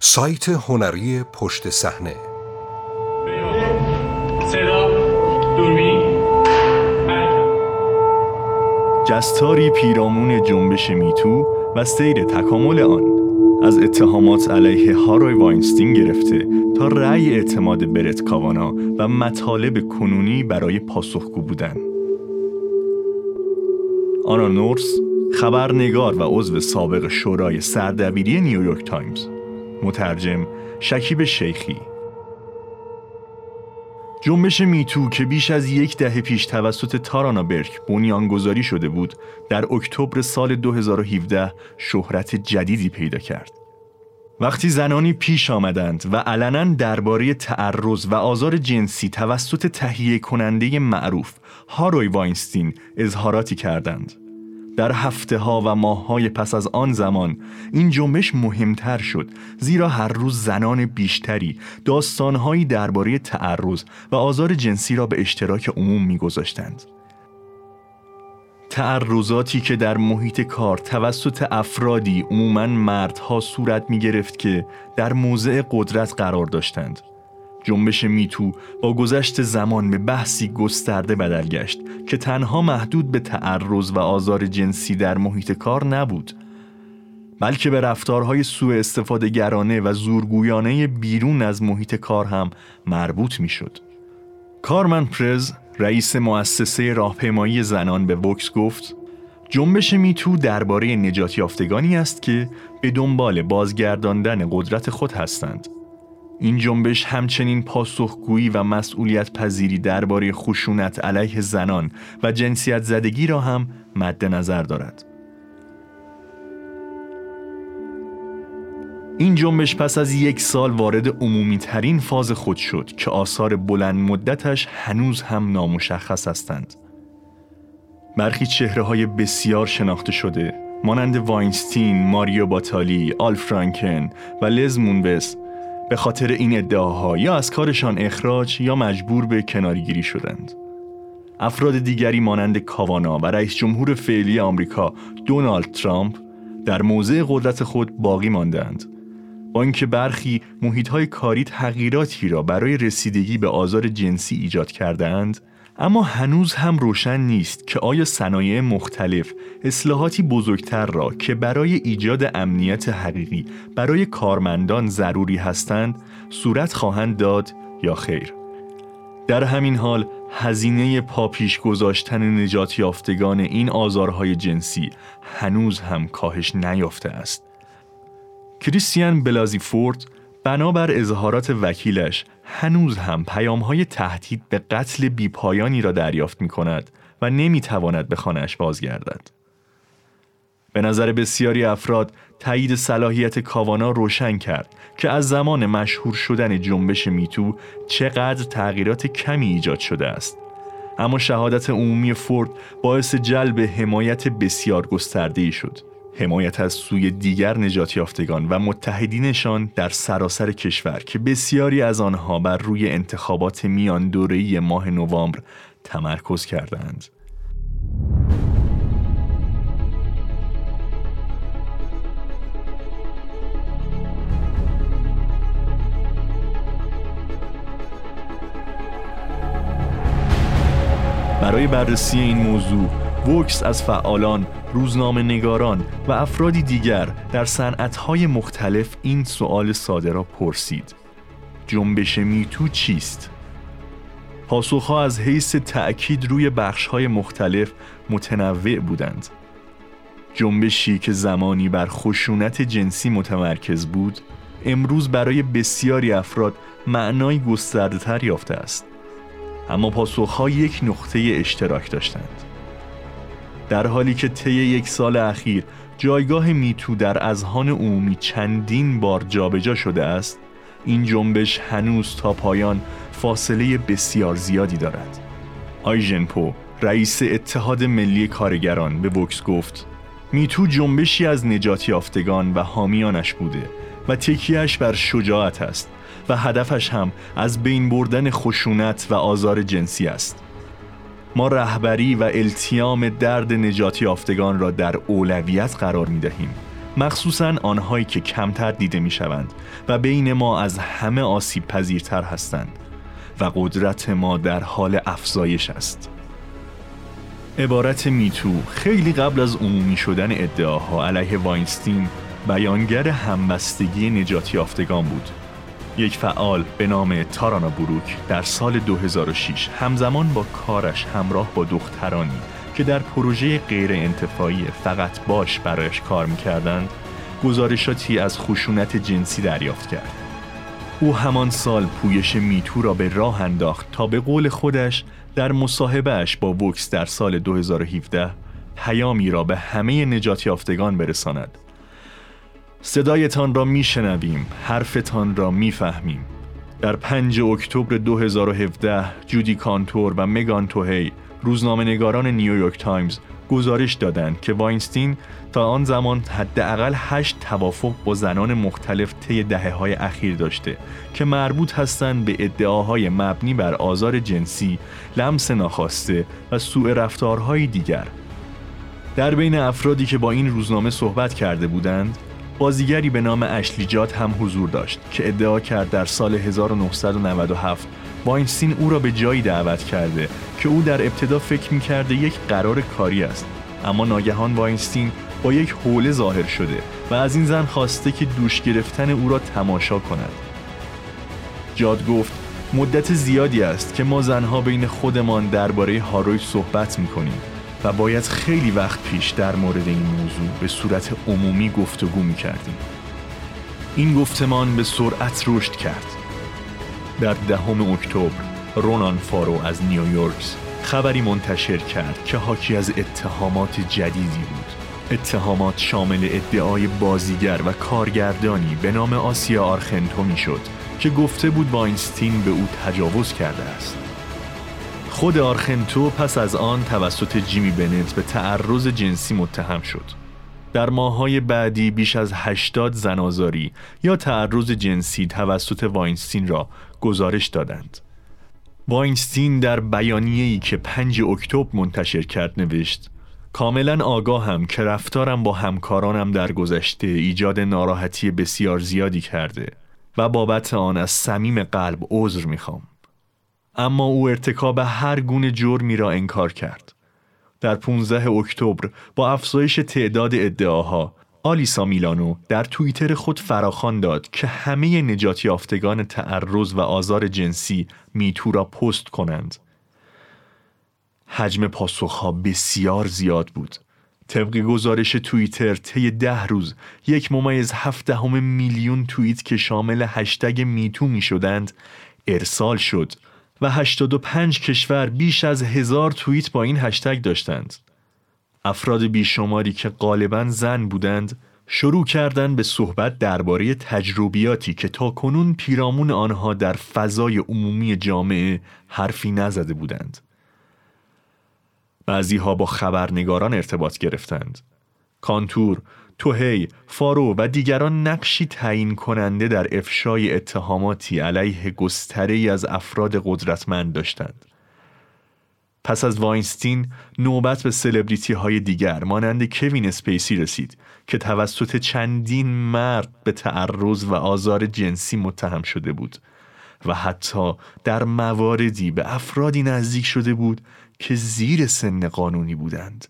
سایت هنری پشت صحنه. صدا جستاری پیرامون جنبش میتو و سیر تکامل آن. از اتهامات علیه هاروی واینستین گرفته تا رأی اعتماد برت کاوانا و مطالب کنونی برای پاسخگو بودن. آنا نورس خبرنگار و عضو سابق شورای سردبیری نیویورک تایمز. مترجم شکیب شیخی. جنبش میتو که بیش از یک دهه پیش توسط تارانا برک بنیانگذاری شده بود در اکتبر سال 2017 شهرت جدیدی پیدا کرد. وقتی زنانی پیش آمدند و علنا درباره تعرض و آزار جنسی توسط تهیه کننده معروف هاروی واینستین اظهاراتی کردند. در هفته ها و ماه های پس از آن زمان این جنبش مهمتر شد زیرا هر روز زنان بیشتری داستانهایی درباره تعرض و آزار جنسی را به اشتراک عموم میگذاشتند. تعرضاتی که در محیط کار توسط افرادی عموماً مردها صورت می گرفت که در موضع قدرت قرار داشتند جنبش میتو با گذشت زمان به بحثی گسترده بدل گشت که تنها محدود به تعرض و آزار جنسی در محیط کار نبود بلکه به رفتارهای سوء استفاده گرانه و زورگویانه بیرون از محیط کار هم مربوط می‌شد. کارمن پرز رئیس مؤسسه راهپیمایی زنان به وکس گفت جنبش میتو درباره نجات یافتگانی است که به دنبال بازگرداندن قدرت خود هستند این جنبش همچنین پاسخگویی و مسئولیت پذیری درباره خشونت علیه زنان و جنسیت زدگی را هم مد نظر دارد. این جنبش پس از یک سال وارد عمومی ترین فاز خود شد که آثار بلند مدتش هنوز هم نامشخص هستند. برخی چهره های بسیار شناخته شده مانند واینستین، ماریو باتالی، آل فرانکن و لز مونوس به خاطر این ادعاها یا از کارشان اخراج یا مجبور به کناریگیری شدند. افراد دیگری مانند کاوانا و رئیس جمهور فعلی آمریکا دونالد ترامپ در موضع قدرت خود باقی ماندند. با اینکه برخی محیط کاری تغییراتی را برای رسیدگی به آزار جنسی ایجاد کردهاند اما هنوز هم روشن نیست که آیا صنایع مختلف اصلاحاتی بزرگتر را که برای ایجاد امنیت حقیقی برای کارمندان ضروری هستند صورت خواهند داد یا خیر؟ در همین حال هزینه پاپیش گذاشتن نجات یافتگان این آزارهای جنسی هنوز هم کاهش نیافته است. کریستیان بلازی فورد بنابر اظهارات وکیلش هنوز هم پیام های تهدید به قتل بیپایانی را دریافت می کند و نمی تواند به خانهش بازگردد. به نظر بسیاری افراد تایید صلاحیت کاوانا روشن کرد که از زمان مشهور شدن جنبش میتو چقدر تغییرات کمی ایجاد شده است. اما شهادت عمومی فورد باعث جلب حمایت بسیار گسترده شد. حمایت از سوی دیگر نجات یافتگان و متحدینشان در سراسر کشور که بسیاری از آنها بر روی انتخابات میان دوره‌ای ماه نوامبر تمرکز کردند. برای بررسی این موضوع وکس از فعالان، روزنامه نگاران و افرادی دیگر در صنعت‌های مختلف این سوال ساده را پرسید. جنبش میتو چیست؟ پاسخها از حیث تأکید روی بخش‌های مختلف متنوع بودند. جنبشی که زمانی بر خشونت جنسی متمرکز بود، امروز برای بسیاری افراد معنای گسترده یافته است. اما پاسخها یک نقطه اشتراک داشتند. در حالی که طی یک سال اخیر جایگاه میتو در اذهان عمومی چندین بار جابجا شده است این جنبش هنوز تا پایان فاصله بسیار زیادی دارد. آیژن پو رئیس اتحاد ملی کارگران به وکس گفت میتو جنبشی از نجات یافتگان و حامیانش بوده و تکیهش بر شجاعت است و هدفش هم از بین بردن خشونت و آزار جنسی است. ما رهبری و التیام درد نجات یافتگان را در اولویت قرار می دهیم مخصوصا آنهایی که کمتر دیده می شوند و بین ما از همه آسیب پذیرتر هستند و قدرت ما در حال افزایش است. عبارت میتو خیلی قبل از عمومی شدن ادعاها علیه واینستین بیانگر همبستگی نجات یافتگان بود یک فعال به نام تارانا بروک در سال 2006 همزمان با کارش همراه با دخترانی که در پروژه غیر انتفاعی فقط باش برایش کار می‌کردند گزارشاتی از خشونت جنسی دریافت کرد. او همان سال پویش میتو را به راه انداخت تا به قول خودش در مصاحبهش با وکس در سال 2017 پیامی را به همه نجات یافتگان برساند. صدایتان را میشنویم حرفتان را می‌فهمیم در 5 اکتبر 2017 جودی کانتور و مگان توهی روزنامه نگاران نیویورک تایمز گزارش دادند که واینستین تا آن زمان حداقل هشت توافق با زنان مختلف طی دهه های اخیر داشته که مربوط هستند به ادعاهای مبنی بر آزار جنسی، لمس ناخواسته و سوء رفتارهای دیگر. در بین افرادی که با این روزنامه صحبت کرده بودند، بازیگری به نام اشلی جاد هم حضور داشت که ادعا کرد در سال 1997 واینستین او را به جایی دعوت کرده که او در ابتدا فکر می کرده یک قرار کاری است. اما ناگهان واینستین با یک حوله ظاهر شده و از این زن خواسته که دوش گرفتن او را تماشا کند. جاد گفت مدت زیادی است که ما زنها بین خودمان درباره هاروی صحبت می کنیم و باید خیلی وقت پیش در مورد این موضوع به صورت عمومی گفتگو می کردیم. این گفتمان به سرعت رشد کرد. در دهم اکتبر رونان فارو از نیویورک خبری منتشر کرد که حاکی از اتهامات جدیدی بود. اتهامات شامل ادعای بازیگر و کارگردانی به نام آسیا آرخنتو می شد که گفته بود واینستین به او تجاوز کرده است. خود آرخنتو پس از آن توسط جیمی بنت به تعرض جنسی متهم شد. در ماهای بعدی بیش از 80 زنازاری یا تعرض جنسی توسط واینستین را گزارش دادند. واینستین در بیانیه‌ای که 5 اکتبر منتشر کرد نوشت کاملا آگاهم که رفتارم با همکارانم در گذشته ایجاد ناراحتی بسیار زیادی کرده و بابت آن از صمیم قلب عذر می‌خوام. اما او ارتکاب هر گونه جرمی را انکار کرد. در 15 اکتبر با افزایش تعداد ادعاها آلیسا میلانو در توییتر خود فراخوان داد که همه نجات یافتگان تعرض و آزار جنسی میتو را پست کنند. حجم پاسخها بسیار زیاد بود. طبق گزارش توییتر طی ده روز یک ممیز هفته میلیون توییت که شامل هشتگ میتو می شدند ارسال شد و 85 کشور بیش از هزار توییت با این هشتگ داشتند. افراد بیشماری که غالبا زن بودند شروع کردند به صحبت درباره تجربیاتی که تا کنون پیرامون آنها در فضای عمومی جامعه حرفی نزده بودند. بعضی ها با خبرنگاران ارتباط گرفتند. کانتور، توهی، فارو و دیگران نقشی تعیین کننده در افشای اتهاماتی علیه گستره از افراد قدرتمند داشتند. پس از واینستین نوبت به سلبریتی های دیگر مانند کوین اسپیسی رسید که توسط چندین مرد به تعرض و آزار جنسی متهم شده بود و حتی در مواردی به افرادی نزدیک شده بود که زیر سن قانونی بودند.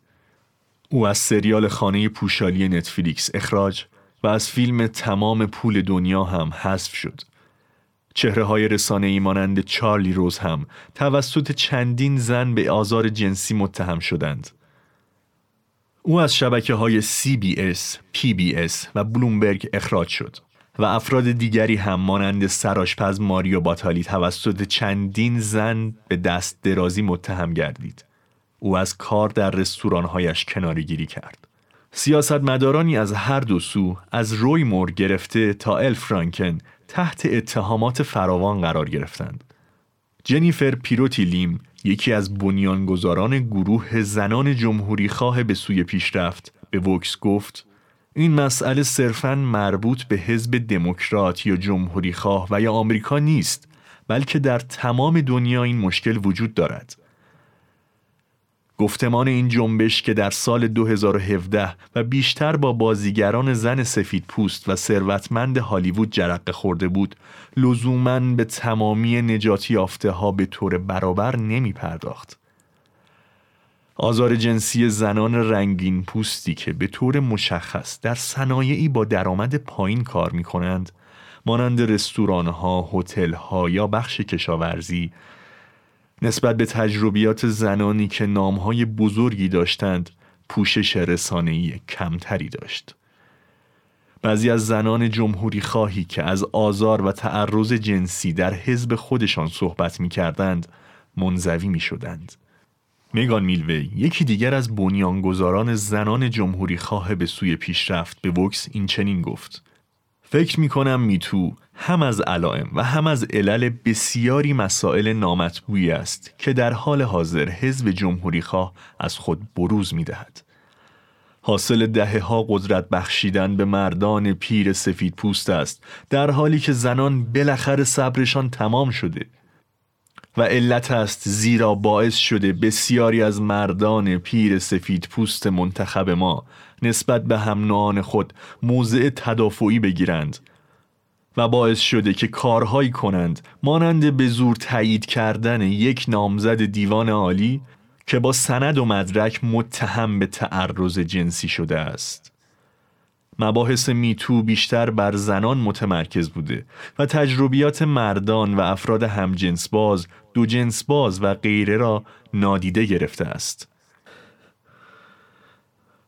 او از سریال خانه پوشالی نتفلیکس اخراج و از فیلم تمام پول دنیا هم حذف شد. چهره های رسانه ای مانند چارلی روز هم توسط چندین زن به آزار جنسی متهم شدند. او از شبکه های CBS, PBS و بلومبرگ اخراج شد و افراد دیگری هم مانند سراشپز ماریو باتالی توسط چندین زن به دست درازی متهم گردید. او از کار در رستورانهایش کناری گیری کرد. سیاستمدارانی از هر دو سو از روی مور گرفته تا ال فرانکن تحت اتهامات فراوان قرار گرفتند. جنیفر پیروتی لیم یکی از بنیانگذاران گروه زنان جمهوری خواه به سوی پیشرفت به وکس گفت این مسئله صرفاً مربوط به حزب دموکرات یا جمهوری خواه و یا آمریکا نیست بلکه در تمام دنیا این مشکل وجود دارد گفتمان این جنبش که در سال 2017 و بیشتر با بازیگران زن سفید پوست و ثروتمند هالیوود جرقه خورده بود لزوما به تمامی نجاتی یافته ها به طور برابر نمی پرداخت. آزار جنسی زنان رنگین پوستی که به طور مشخص در صنایعی با درآمد پایین کار می کنند مانند رستوران ها، هتل ها یا بخش کشاورزی نسبت به تجربیات زنانی که نامهای بزرگی داشتند پوشش رسانه‌ای کمتری داشت. بعضی از زنان جمهوری خواهی که از آزار و تعرض جنسی در حزب خودشان صحبت می کردند منزوی می شدند. میگان میلوی یکی دیگر از بنیانگذاران زنان جمهوری خواه به سوی پیشرفت به وکس این چنین گفت فکر می کنم میتو هم از علائم و هم از علل بسیاری مسائل نامطبوعی است که در حال حاضر حزب جمهوری خواه از خود بروز می دهد. حاصل دهه ها قدرت بخشیدن به مردان پیر سفید پوست است در حالی که زنان بالاخره صبرشان تمام شده و علت است زیرا باعث شده بسیاری از مردان پیر سفید پوست منتخب ما نسبت به هم خود موضع تدافعی بگیرند و باعث شده که کارهایی کنند مانند به زور تایید کردن یک نامزد دیوان عالی که با سند و مدرک متهم به تعرض جنسی شده است. مباحث میتو بیشتر بر زنان متمرکز بوده و تجربیات مردان و افراد همجنس باز، دو جنس باز و غیره را نادیده گرفته است.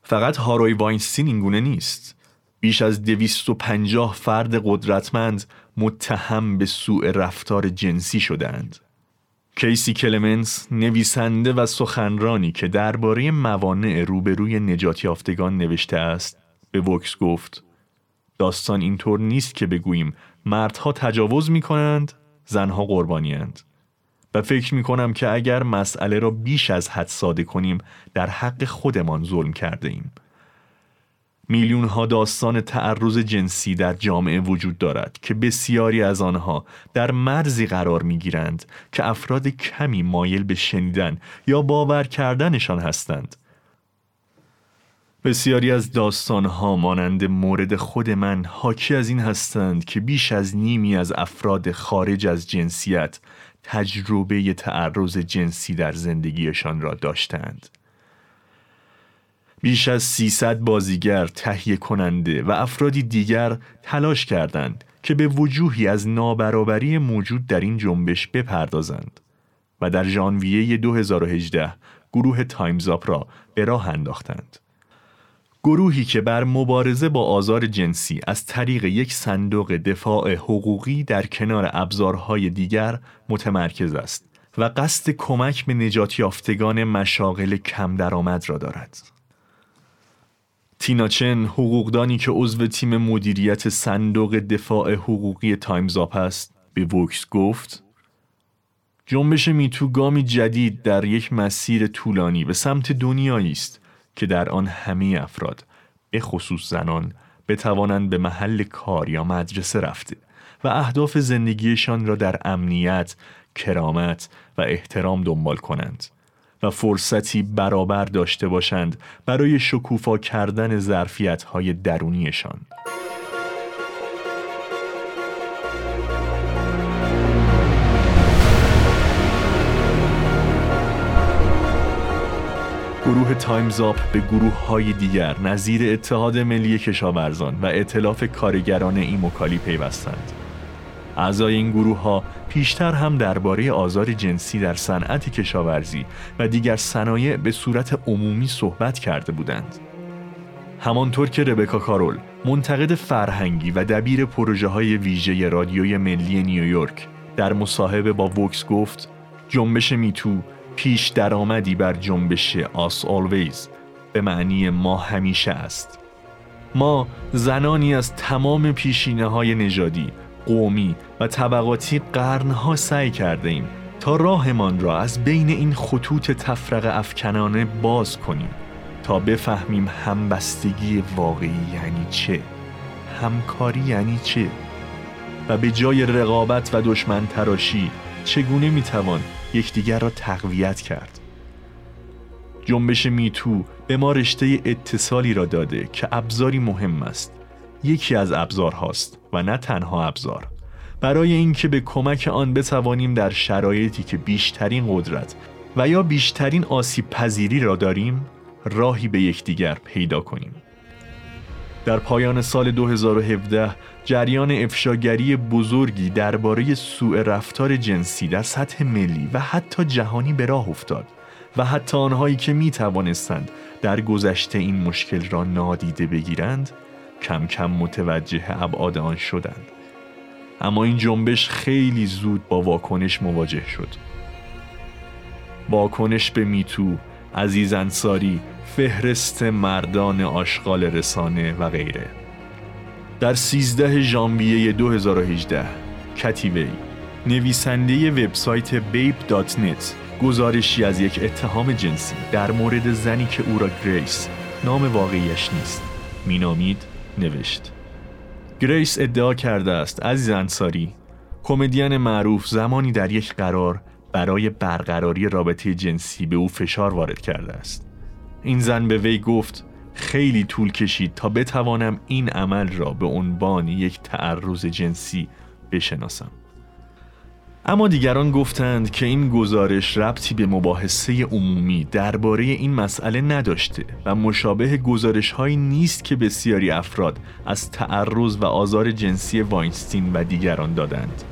فقط هاروی واینستین اینگونه نیست. بیش از دویست و پنجاه فرد قدرتمند متهم به سوء رفتار جنسی شدند. کیسی کلمنس نویسنده و سخنرانی که درباره موانع روبروی نجات یافتگان نوشته است به وکس گفت داستان اینطور نیست که بگوییم مردها تجاوز می کنند زنها قربانیند و فکر می کنم که اگر مسئله را بیش از حد ساده کنیم در حق خودمان ظلم کرده ایم میلیون ها داستان تعرض جنسی در جامعه وجود دارد که بسیاری از آنها در مرزی قرار می گیرند که افراد کمی مایل به شنیدن یا باور کردنشان هستند. بسیاری از ها مانند مورد خود من حاکی از این هستند که بیش از نیمی از افراد خارج از جنسیت تجربه تعرض جنسی در زندگیشان را داشتند. بیش از 300 بازیگر تهیه کننده و افرادی دیگر تلاش کردند که به وجوهی از نابرابری موجود در این جنبش بپردازند و در ژانویه 2018 گروه Time's Up را به راه انداختند. گروهی که بر مبارزه با آزار جنسی از طریق یک صندوق دفاع حقوقی در کنار ابزارهای دیگر متمرکز است و قصد کمک به نجات یافتگان مشاغل کم درآمد را دارد. تینا چن حقوقدانی که عضو تیم مدیریت صندوق دفاع حقوقی Time's Up است به وکس گفت جنبش میتو گامی جدید در یک مسیر طولانی به سمت دنیایی است که در آن همه افراد به خصوص زنان بتوانند به محل کار یا مدرسه رفته و اهداف زندگیشان را در امنیت، کرامت و احترام دنبال کنند و فرصتی برابر داشته باشند برای شکوفا کردن ظرفیت های درونیشان. گروه Time's Up به گروه های دیگر نظیر اتحاد ملی کشاورزان و ائتلاف کارگران ایموکالی پیوستند. اعضای این گروه ها پیشتر هم درباره آزار جنسی در صنعت کشاورزی و دیگر صنایع به صورت عمومی صحبت کرده بودند. همانطور که ربکا کارول منتقد فرهنگی و دبیر پروژه های ویژه رادیوی ملی نیویورک در مصاحبه با وکس گفت جنبش میتو پیش درآمدی بر جنبش آس آلویز. به معنی ما همیشه است. ما زنانی از تمام پیشینه های نژادی قومی و طبقاتی قرنها سعی کرده ایم تا راهمان را از بین این خطوط تفرق افکنانه باز کنیم تا بفهمیم همبستگی واقعی یعنی چه همکاری یعنی چه و به جای رقابت و دشمن تراشی چگونه می‌توان یکدیگر را تقویت کرد. جنبش میتو به ما رشته اتصالی را داده که ابزاری مهم است. یکی از ابزارهاست و نه تنها ابزار. برای اینکه به کمک آن بتوانیم در شرایطی که بیشترین قدرت و یا بیشترین آسیب پذیری را داریم راهی به یکدیگر پیدا کنیم. در پایان سال 2017 جریان افشاگری بزرگی درباره سوء رفتار جنسی در سطح ملی و حتی جهانی به راه افتاد و حتی آنهایی که می توانستند در گذشته این مشکل را نادیده بگیرند کم کم متوجه ابعاد آن شدند. اما این جنبش خیلی زود با واکنش مواجه شد. واکنش به میتو عزیز انصاری فهرست مردان آشغال رسانه و غیره. در 13 ژانویه 2018 کیتی وی نویسنده وبسایت babe.net گزارشی از یک اتهام جنسی. در مورد زنی که او را گریس. نام واقعیش نیست. مینامید نوشت. گریس ادعا کرده است عزیز انصاری کمدین معروف زمانی در یک قرار برای برقراری رابطه جنسی به او فشار وارد کرده است. این زن به وی گفت خیلی طول کشید تا بتوانم این عمل را به عنوان یک تعرض جنسی بشناسم اما دیگران گفتند که این گزارش ربطی به مباحثه عمومی درباره این مسئله نداشته و مشابه گزارش هایی نیست که بسیاری افراد از تعرض و آزار جنسی واینستین و دیگران دادند.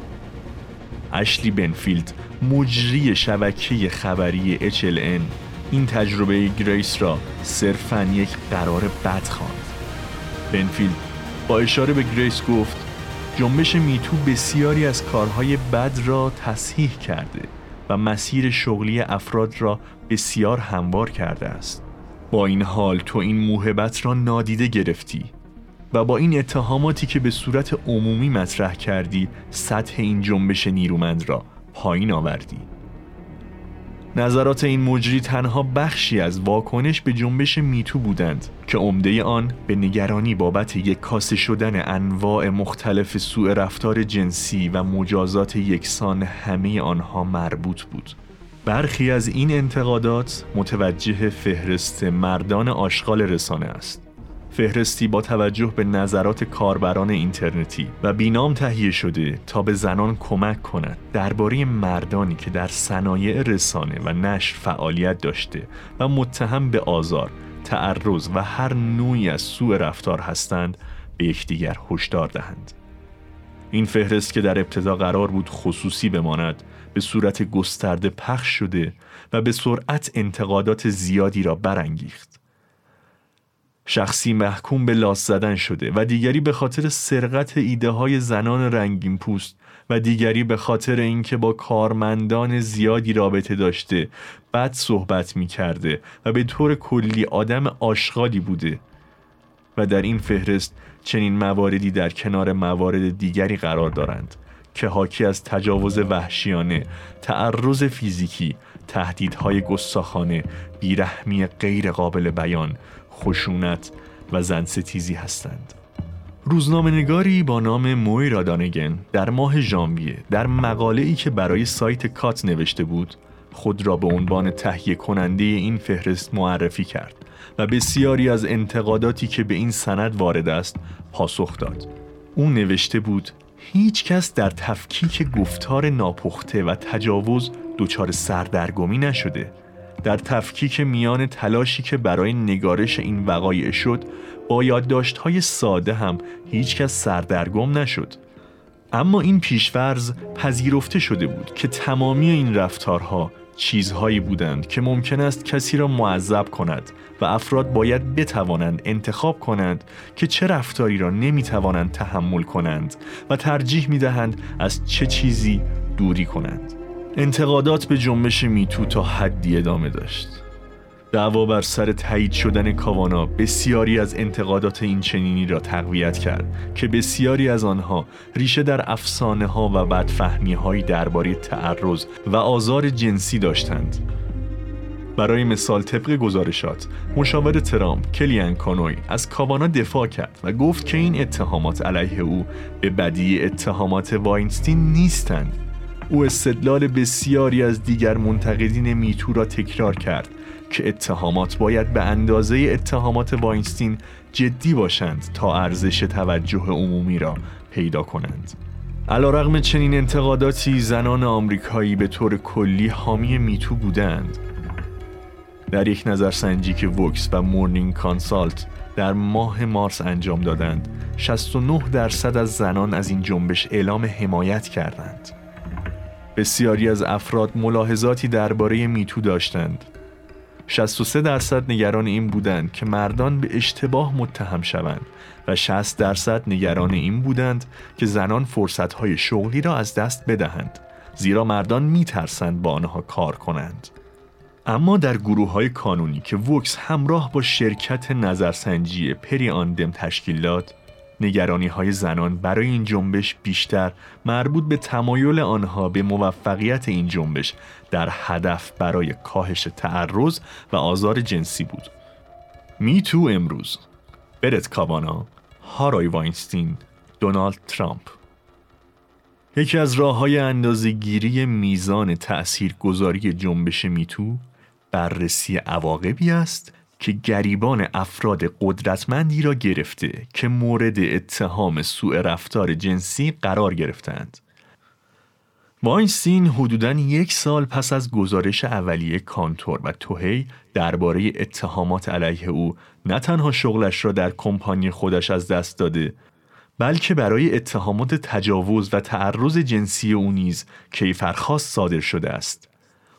اشلی بنفیلد مجری شبکه خبری HLN این تجربه گریس را صرفا یک قرار بد خواند. بنفیلد با اشاره به گریس گفت جنبش MeToo بسیاری از کارهای بد را تصحیح کرده و مسیر شغلی افراد را بسیار هموار کرده است با این حال تو این موهبت را نادیده گرفتی و با این اتهاماتی که به صورت عمومی مطرح کردی سطح این جنبش نیرومند را پایین آوردی نظرات این مجری تنها بخشی از واکنش به جنبش میتو بودند که عمده آن به نگرانی بابت یک کاسه شدن انواع مختلف سوء رفتار جنسی و مجازات یکسان همه آنها مربوط بود. برخی از این انتقادات متوجه فهرست مردان آشغال رسانه است. فهرستی با توجه به نظرات کاربران اینترنتی و بینام تهیه شده تا به زنان کمک کند درباره مردانی که در صنایع رسانه و نشر فعالیت داشته و متهم به آزار، تعرض و هر نوعی از سوء رفتار هستند به یکدیگر هشدار دهند. این فهرست که در ابتدا قرار بود خصوصی بماند به صورت گسترده پخش شده و به سرعت انتقادات زیادی را برانگیخت. شخصی محکوم به لاس زدن شده و دیگری به خاطر سرقت ایده های زنان رنگین پوست و دیگری به خاطر اینکه با کارمندان زیادی رابطه داشته بد صحبت می کرده و به طور کلی آدم آشغالی بوده و در این فهرست چنین مواردی در کنار موارد دیگری قرار دارند که حاکی از تجاوز وحشیانه، تعرض فیزیکی، تهدیدهای گستاخانه، بیرحمی غیر قابل بیان، خشونت و زنستیزی هستند. روزنامه نگاری با نام موی رادانگن در ماه ژانویه در مقاله ای که برای سایت کات نوشته بود خود را به عنوان تهیه کننده این فهرست معرفی کرد و بسیاری از انتقاداتی که به این سند وارد است پاسخ داد. او نوشته بود هیچ کس در تفکیک گفتار ناپخته و تجاوز دچار سردرگمی نشده در تفکیک میان تلاشی که برای نگارش این وقایع شد با های ساده هم هیچکس سردرگم نشد. اما این پیشورز پذیرفته شده بود که تمامی این رفتارها چیزهایی بودند که ممکن است کسی را معذب کند و افراد باید بتوانند انتخاب کنند که چه رفتاری را نمی‌توانند تحمل کنند و ترجیح می‌دهند از چه چیزی دوری کنند. انتقادات به جنبش میتو تا حدی ادامه داشت. دعوا بر سر تایید شدن کاوانا بسیاری از انتقادات این چنینی را تقویت کرد که بسیاری از آنها ریشه در افسانه ها و بدفهمی های درباره تعرض و آزار جنسی داشتند. برای مثال طبق گزارشات مشاور ترامپ کلیان کانوی از کاوانا دفاع کرد و گفت که این اتهامات علیه او به بدی اتهامات واینستین نیستند. او استدلال بسیاری از دیگر منتقدین میتو را تکرار کرد که اتهامات باید به اندازه اتهامات واینستین جدی باشند تا ارزش توجه عمومی را پیدا کنند. علا رغم چنین انتقاداتی زنان آمریکایی به طور کلی حامی میتو بودند در یک نظرسنجی که وکس و مورنینگ کانسالت در ماه مارس انجام دادند 69 درصد از زنان از این جنبش اعلام حمایت کردند بسیاری از افراد ملاحظاتی درباره میتو داشتند. 63 درصد نگران این بودند که مردان به اشتباه متهم شوند و 60 درصد نگران این بودند که زنان فرصتهای شغلی را از دست بدهند زیرا مردان میترسند با آنها کار کنند. اما در گروه های کانونی که وکس همراه با شرکت نظرسنجی پری آندم تشکیل داد نگرانی های زنان برای این جنبش بیشتر مربوط به تمایل آنها به موفقیت این جنبش در هدف برای کاهش تعرض و آزار جنسی بود. می تو امروز برت کاوانا، هارای واینستین، دونالد ترامپ یکی از راه های اندازه گیری میزان تأثیر گذاری جنبش میتو بررسی عواقبی است که گریبان افراد قدرتمندی را گرفته که مورد اتهام سوء رفتار جنسی قرار گرفتند. واینستین حدوداً یک سال پس از گزارش اولیه کانتور و توهی درباره اتهامات علیه او نه تنها شغلش را در کمپانی خودش از دست داده بلکه برای اتهامات تجاوز و تعرض جنسی او نیز کیفرخواست صادر شده است.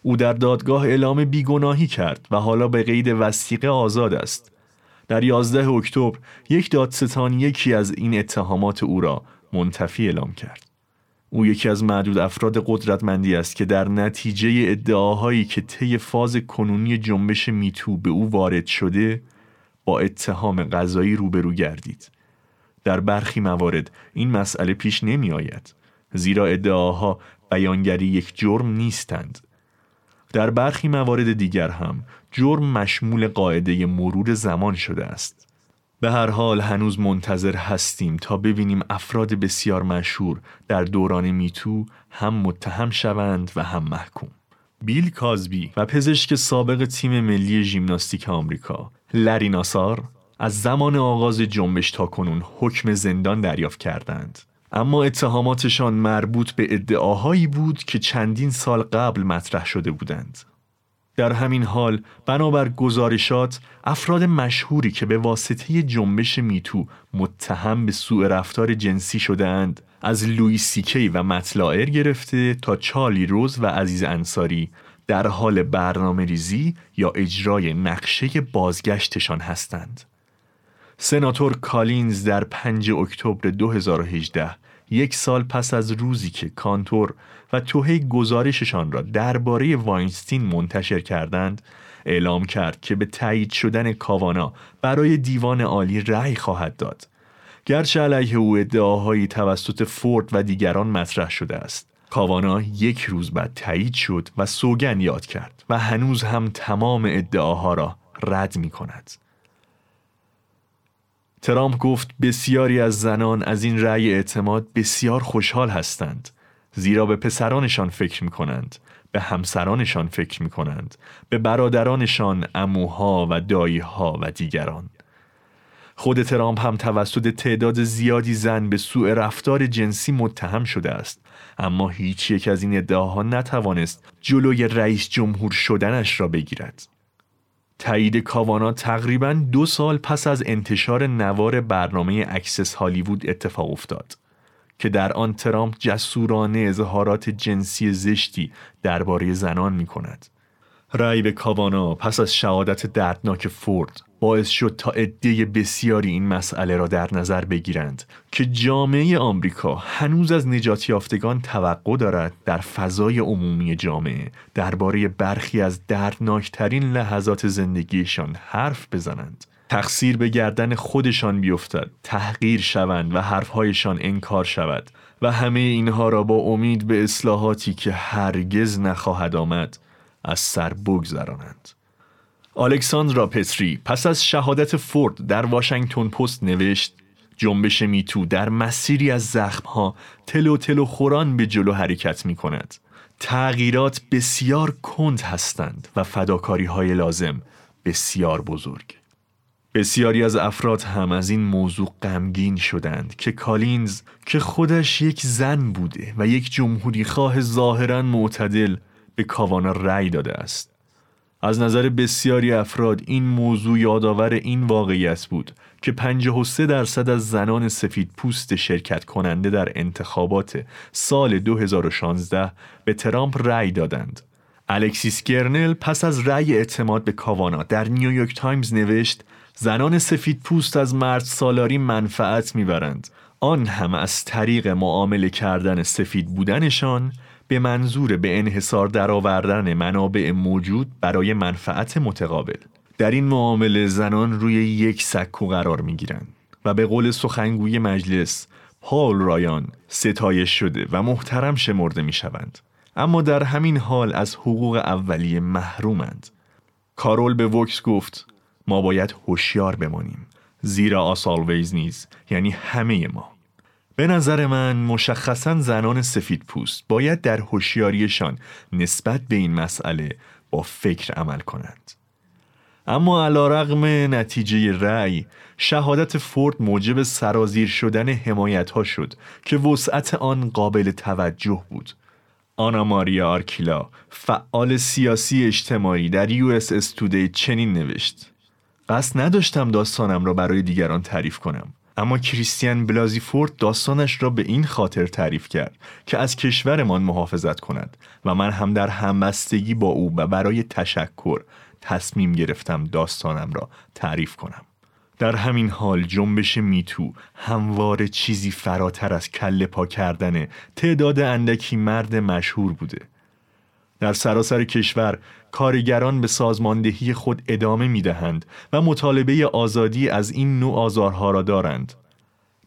او در دادگاه اعلام بیگناهی کرد و حالا به قید وسیقه آزاد است. در 11 اکتبر یک دادستان یکی از این اتهامات او را منتفی اعلام کرد. او یکی از معدود افراد قدرتمندی است که در نتیجه ادعاهایی که طی فاز کنونی جنبش میتو به او وارد شده با اتهام قضایی روبرو گردید. در برخی موارد این مسئله پیش نمی آید زیرا ادعاها بیانگری یک جرم نیستند در برخی موارد دیگر هم جرم مشمول قاعده مرور زمان شده است. به هر حال هنوز منتظر هستیم تا ببینیم افراد بسیار مشهور در دوران میتو هم متهم شوند و هم محکوم. بیل کازبی و پزشک سابق تیم ملی ژیمناستیک آمریکا لری ناسار از زمان آغاز جنبش تا کنون حکم زندان دریافت کردند. اما اتهاماتشان مربوط به ادعاهایی بود که چندین سال قبل مطرح شده بودند. در همین حال بنابر گزارشات افراد مشهوری که به واسطه جنبش MeToo متهم به سوء رفتار جنسی شده اند از لویی سی‌کی و مت لاور گرفته تا چارلی رز و عزیز انصاری در حال برنامه ریزی یا اجرای نقشه بازگشتشان هستند. سناتور کالینز در 5 اکتبر 2018 یک سال پس از روزی که کانتور و توهی گزارششان را درباره واینستین منتشر کردند اعلام کرد که به تایید شدن کاوانا برای دیوان عالی رأی خواهد داد گرچه علیه او ادعاهایی توسط فورد و دیگران مطرح شده است کاوانا یک روز بعد تایید شد و سوگن یاد کرد و هنوز هم تمام ادعاها را رد می کند. ترامپ گفت بسیاری از زنان از این رأی اعتماد بسیار خوشحال هستند زیرا به پسرانشان فکر می کنند به همسرانشان فکر می کنند به برادرانشان عموها و داییها و دیگران. خود ترامپ هم توسط تعداد زیادی زن به سوء رفتار جنسی متهم شده است اما هیچ یک از این ادعاها نتوانست جلوی رئیس جمهور شدنش را بگیرد. تایید کاوانا تقریبا دو سال پس از انتشار نوار برنامه اکسس هالیوود اتفاق افتاد که در آن ترامپ جسورانه اظهارات جنسی زشتی درباره زنان می کند. رأی به کاوانا پس از شهادت دردناک فورد باعث شد تا عده بسیاری این مسئله را در نظر بگیرند که جامعه آمریکا هنوز از نجات یافتگان توقع دارد در فضای عمومی جامعه درباره برخی از دردناکترین لحظات زندگیشان حرف بزنند. تقصیر به گردن خودشان بیفتد تحقیر شوند و حرفهایشان انکار شود و همه اینها را با امید به اصلاحاتی که هرگز نخواهد آمد از سر بگذرانند. آلکساندرا پتری پس از شهادت فورد در واشنگتن پست نوشت جنبش میتو در مسیری از زخمها تلو تلو خوران به جلو حرکت می کند. تغییرات بسیار کند هستند و فداکاری های لازم بسیار بزرگ. بسیاری از افراد هم از این موضوع غمگین شدند که کالینز که خودش یک زن بوده و یک جمهوری خواه ظاهرا معتدل به کاوانا رأی داده است. از نظر بسیاری افراد این موضوع یادآور این واقعیت بود که 53 درصد از زنان سفید پوست شرکت کننده در انتخابات سال 2016 به ترامپ رأی دادند. الکسیس گرنل پس از رأی اعتماد به کاوانا در نیویورک تایمز نوشت زنان سفید پوست از مرد سالاری منفعت می‌برند آن هم از طریق معامله کردن سفید بودنشان به منظور به انحصار درآوردن منابع موجود برای منفعت متقابل در این معامله زنان روی یک سکو قرار می گیرند و به قول سخنگوی مجلس پال رایان ستایش شده و محترم شمرده می شوند. اما در همین حال از حقوق اولیه محرومند. کارول به وکس گفت ما باید هوشیار بمانیم زیرا آسالویز نیز یعنی همه ما به نظر من مشخصا زنان سفید پوست باید در هوشیاریشان نسبت به این مسئله با فکر عمل کنند. اما علی‌رغم نتیجه رأی شهادت فورد موجب سرازیر شدن حمایت ها شد که وسعت آن قابل توجه بود. آنا ماریا آرکیلا فعال سیاسی اجتماعی در US چنین نوشت. قصد نداشتم داستانم را برای دیگران تعریف کنم. اما کریستیان بلازیفورد داستانش را به این خاطر تعریف کرد که از کشورمان محافظت کند و من هم در همبستگی با او و برای تشکر تصمیم گرفتم داستانم را تعریف کنم. در همین حال جنبش میتو همواره چیزی فراتر از کله پا کردن تعداد اندکی مرد مشهور بوده. در سراسر کشور کارگران به سازماندهی خود ادامه می دهند و مطالبه آزادی از این نوع آزارها را دارند.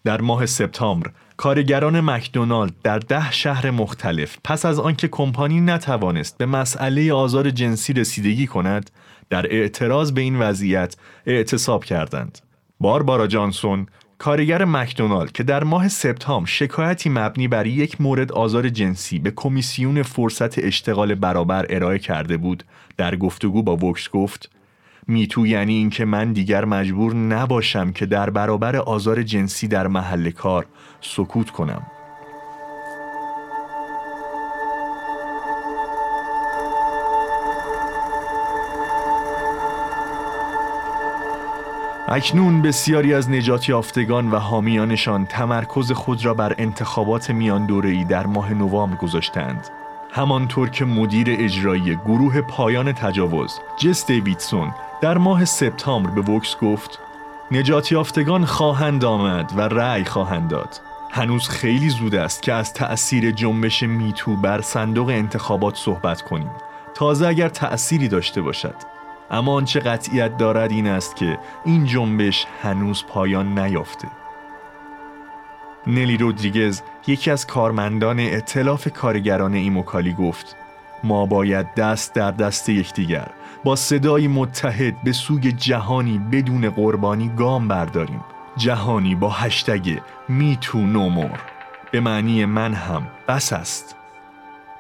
در ماه سپتامبر کارگران مکدونالد در ده شهر مختلف پس از آنکه کمپانی نتوانست به مسئله آزار جنسی رسیدگی کند در اعتراض به این وضعیت اعتصاب کردند. باربارا جانسون کارگر مکدونالد که در ماه سپتامبر شکایتی مبنی بر یک مورد آزار جنسی به کمیسیون فرصت اشتغال برابر ارائه کرده بود در گفتگو با وکس گفت میتو یعنی اینکه من دیگر مجبور نباشم که در برابر آزار جنسی در محل کار سکوت کنم. اکنون بسیاری از نجات یافتگان و حامیانشان تمرکز خود را بر انتخابات میان دوره‌ای در ماه نوامبر گذاشتند. همانطور که مدیر اجرایی گروه پایان تجاوز جس دیویدسون در ماه سپتامبر به وکس گفت نجات یافتگان خواهند آمد و رأی خواهند داد. هنوز خیلی زود است که از تأثیر جنبش میتو بر صندوق انتخابات صحبت کنیم. تازه اگر تأثیری داشته باشد. اما آنچه قطعیت دارد این است که این جنبش هنوز پایان نیافته. نلی رودریگز یکی از کارمندان اطلاف کارگران ایموکالی گفت ما باید دست در دست یکدیگر با صدایی متحد به سوی جهانی بدون قربانی گام برداریم. جهانی با هشتگ میتو نومور به معنی من هم بس است.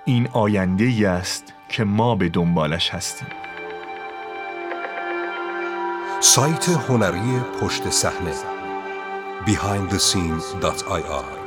این آینده ای است که ما به دنبالش هستیم. سایت هنری پشت صحنه behindthescene.ir